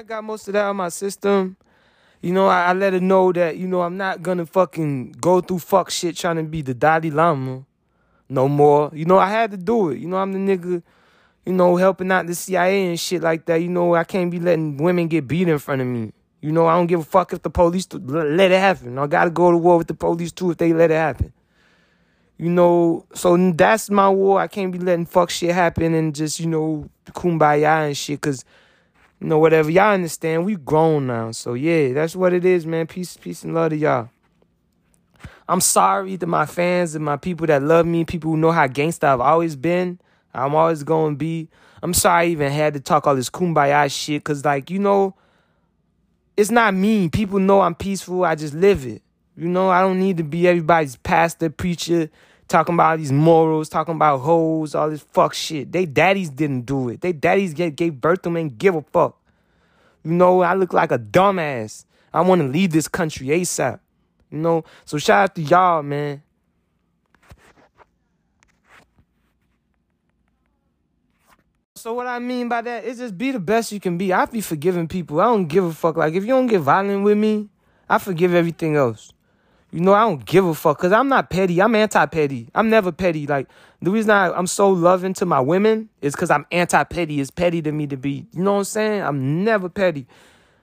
I got most of that on my system. You know, I, I let her know that, you know, I'm not gonna fucking go through fuck shit trying to be the Dalai Lama no more. You know, I had to do it. You know, I'm the nigga, you know, helping out the CIA and shit like that. You know, I can't be letting women get beat in front of me. You know, I don't give a fuck if the police let it happen. I gotta go to war with the police too if they let it happen. You know, so that's my war. I can't be letting fuck shit happen and just, you know, kumbaya and shit, cause you know, whatever. Y'all understand. We grown now. So yeah, that's what it is, man. Peace, peace and love to y'all. I'm sorry to my fans and my people that love me, people who know how gangsta I've always been. I'm always gonna be. I'm sorry I even had to talk all this kumbaya shit, cause like, you know, it's not me. People know I'm peaceful. I just live it. You know, I don't need to be everybody's pastor, preacher, talking about these morals, talking about hoes, all this fuck shit. They daddies didn't do it. They daddies get, gave birth to them and give a fuck. You know, I look like a dumbass. I want to leave this country ASAP. You know, so shout out to y'all, man. So what I mean by that is just be the best you can be. I be forgiving people. I don't give a fuck. Like if you don't get violent with me, I forgive everything else. You know, I don't give a fuck because I'm not petty. I'm anti petty. I'm never petty. Like, the reason I, I'm so loving to my women is because I'm anti petty. It's petty to me to be, you know what I'm saying? I'm never petty.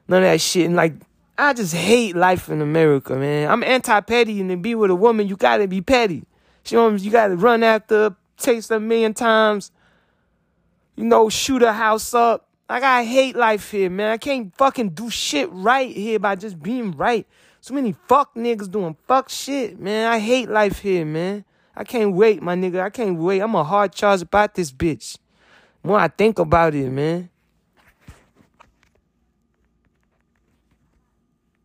None of that shit. And like, I just hate life in America, man. I'm anti petty. And to be with a woman, you gotta be petty. You know, you gotta run after, taste a million times, you know, shoot a house up. Like, I hate life here, man. I can't fucking do shit right here by just being right. So many fuck niggas doing fuck shit, man. I hate life here, man. I can't wait, my nigga. I can't wait. I'm a hard charge about this bitch. When I think about it, man.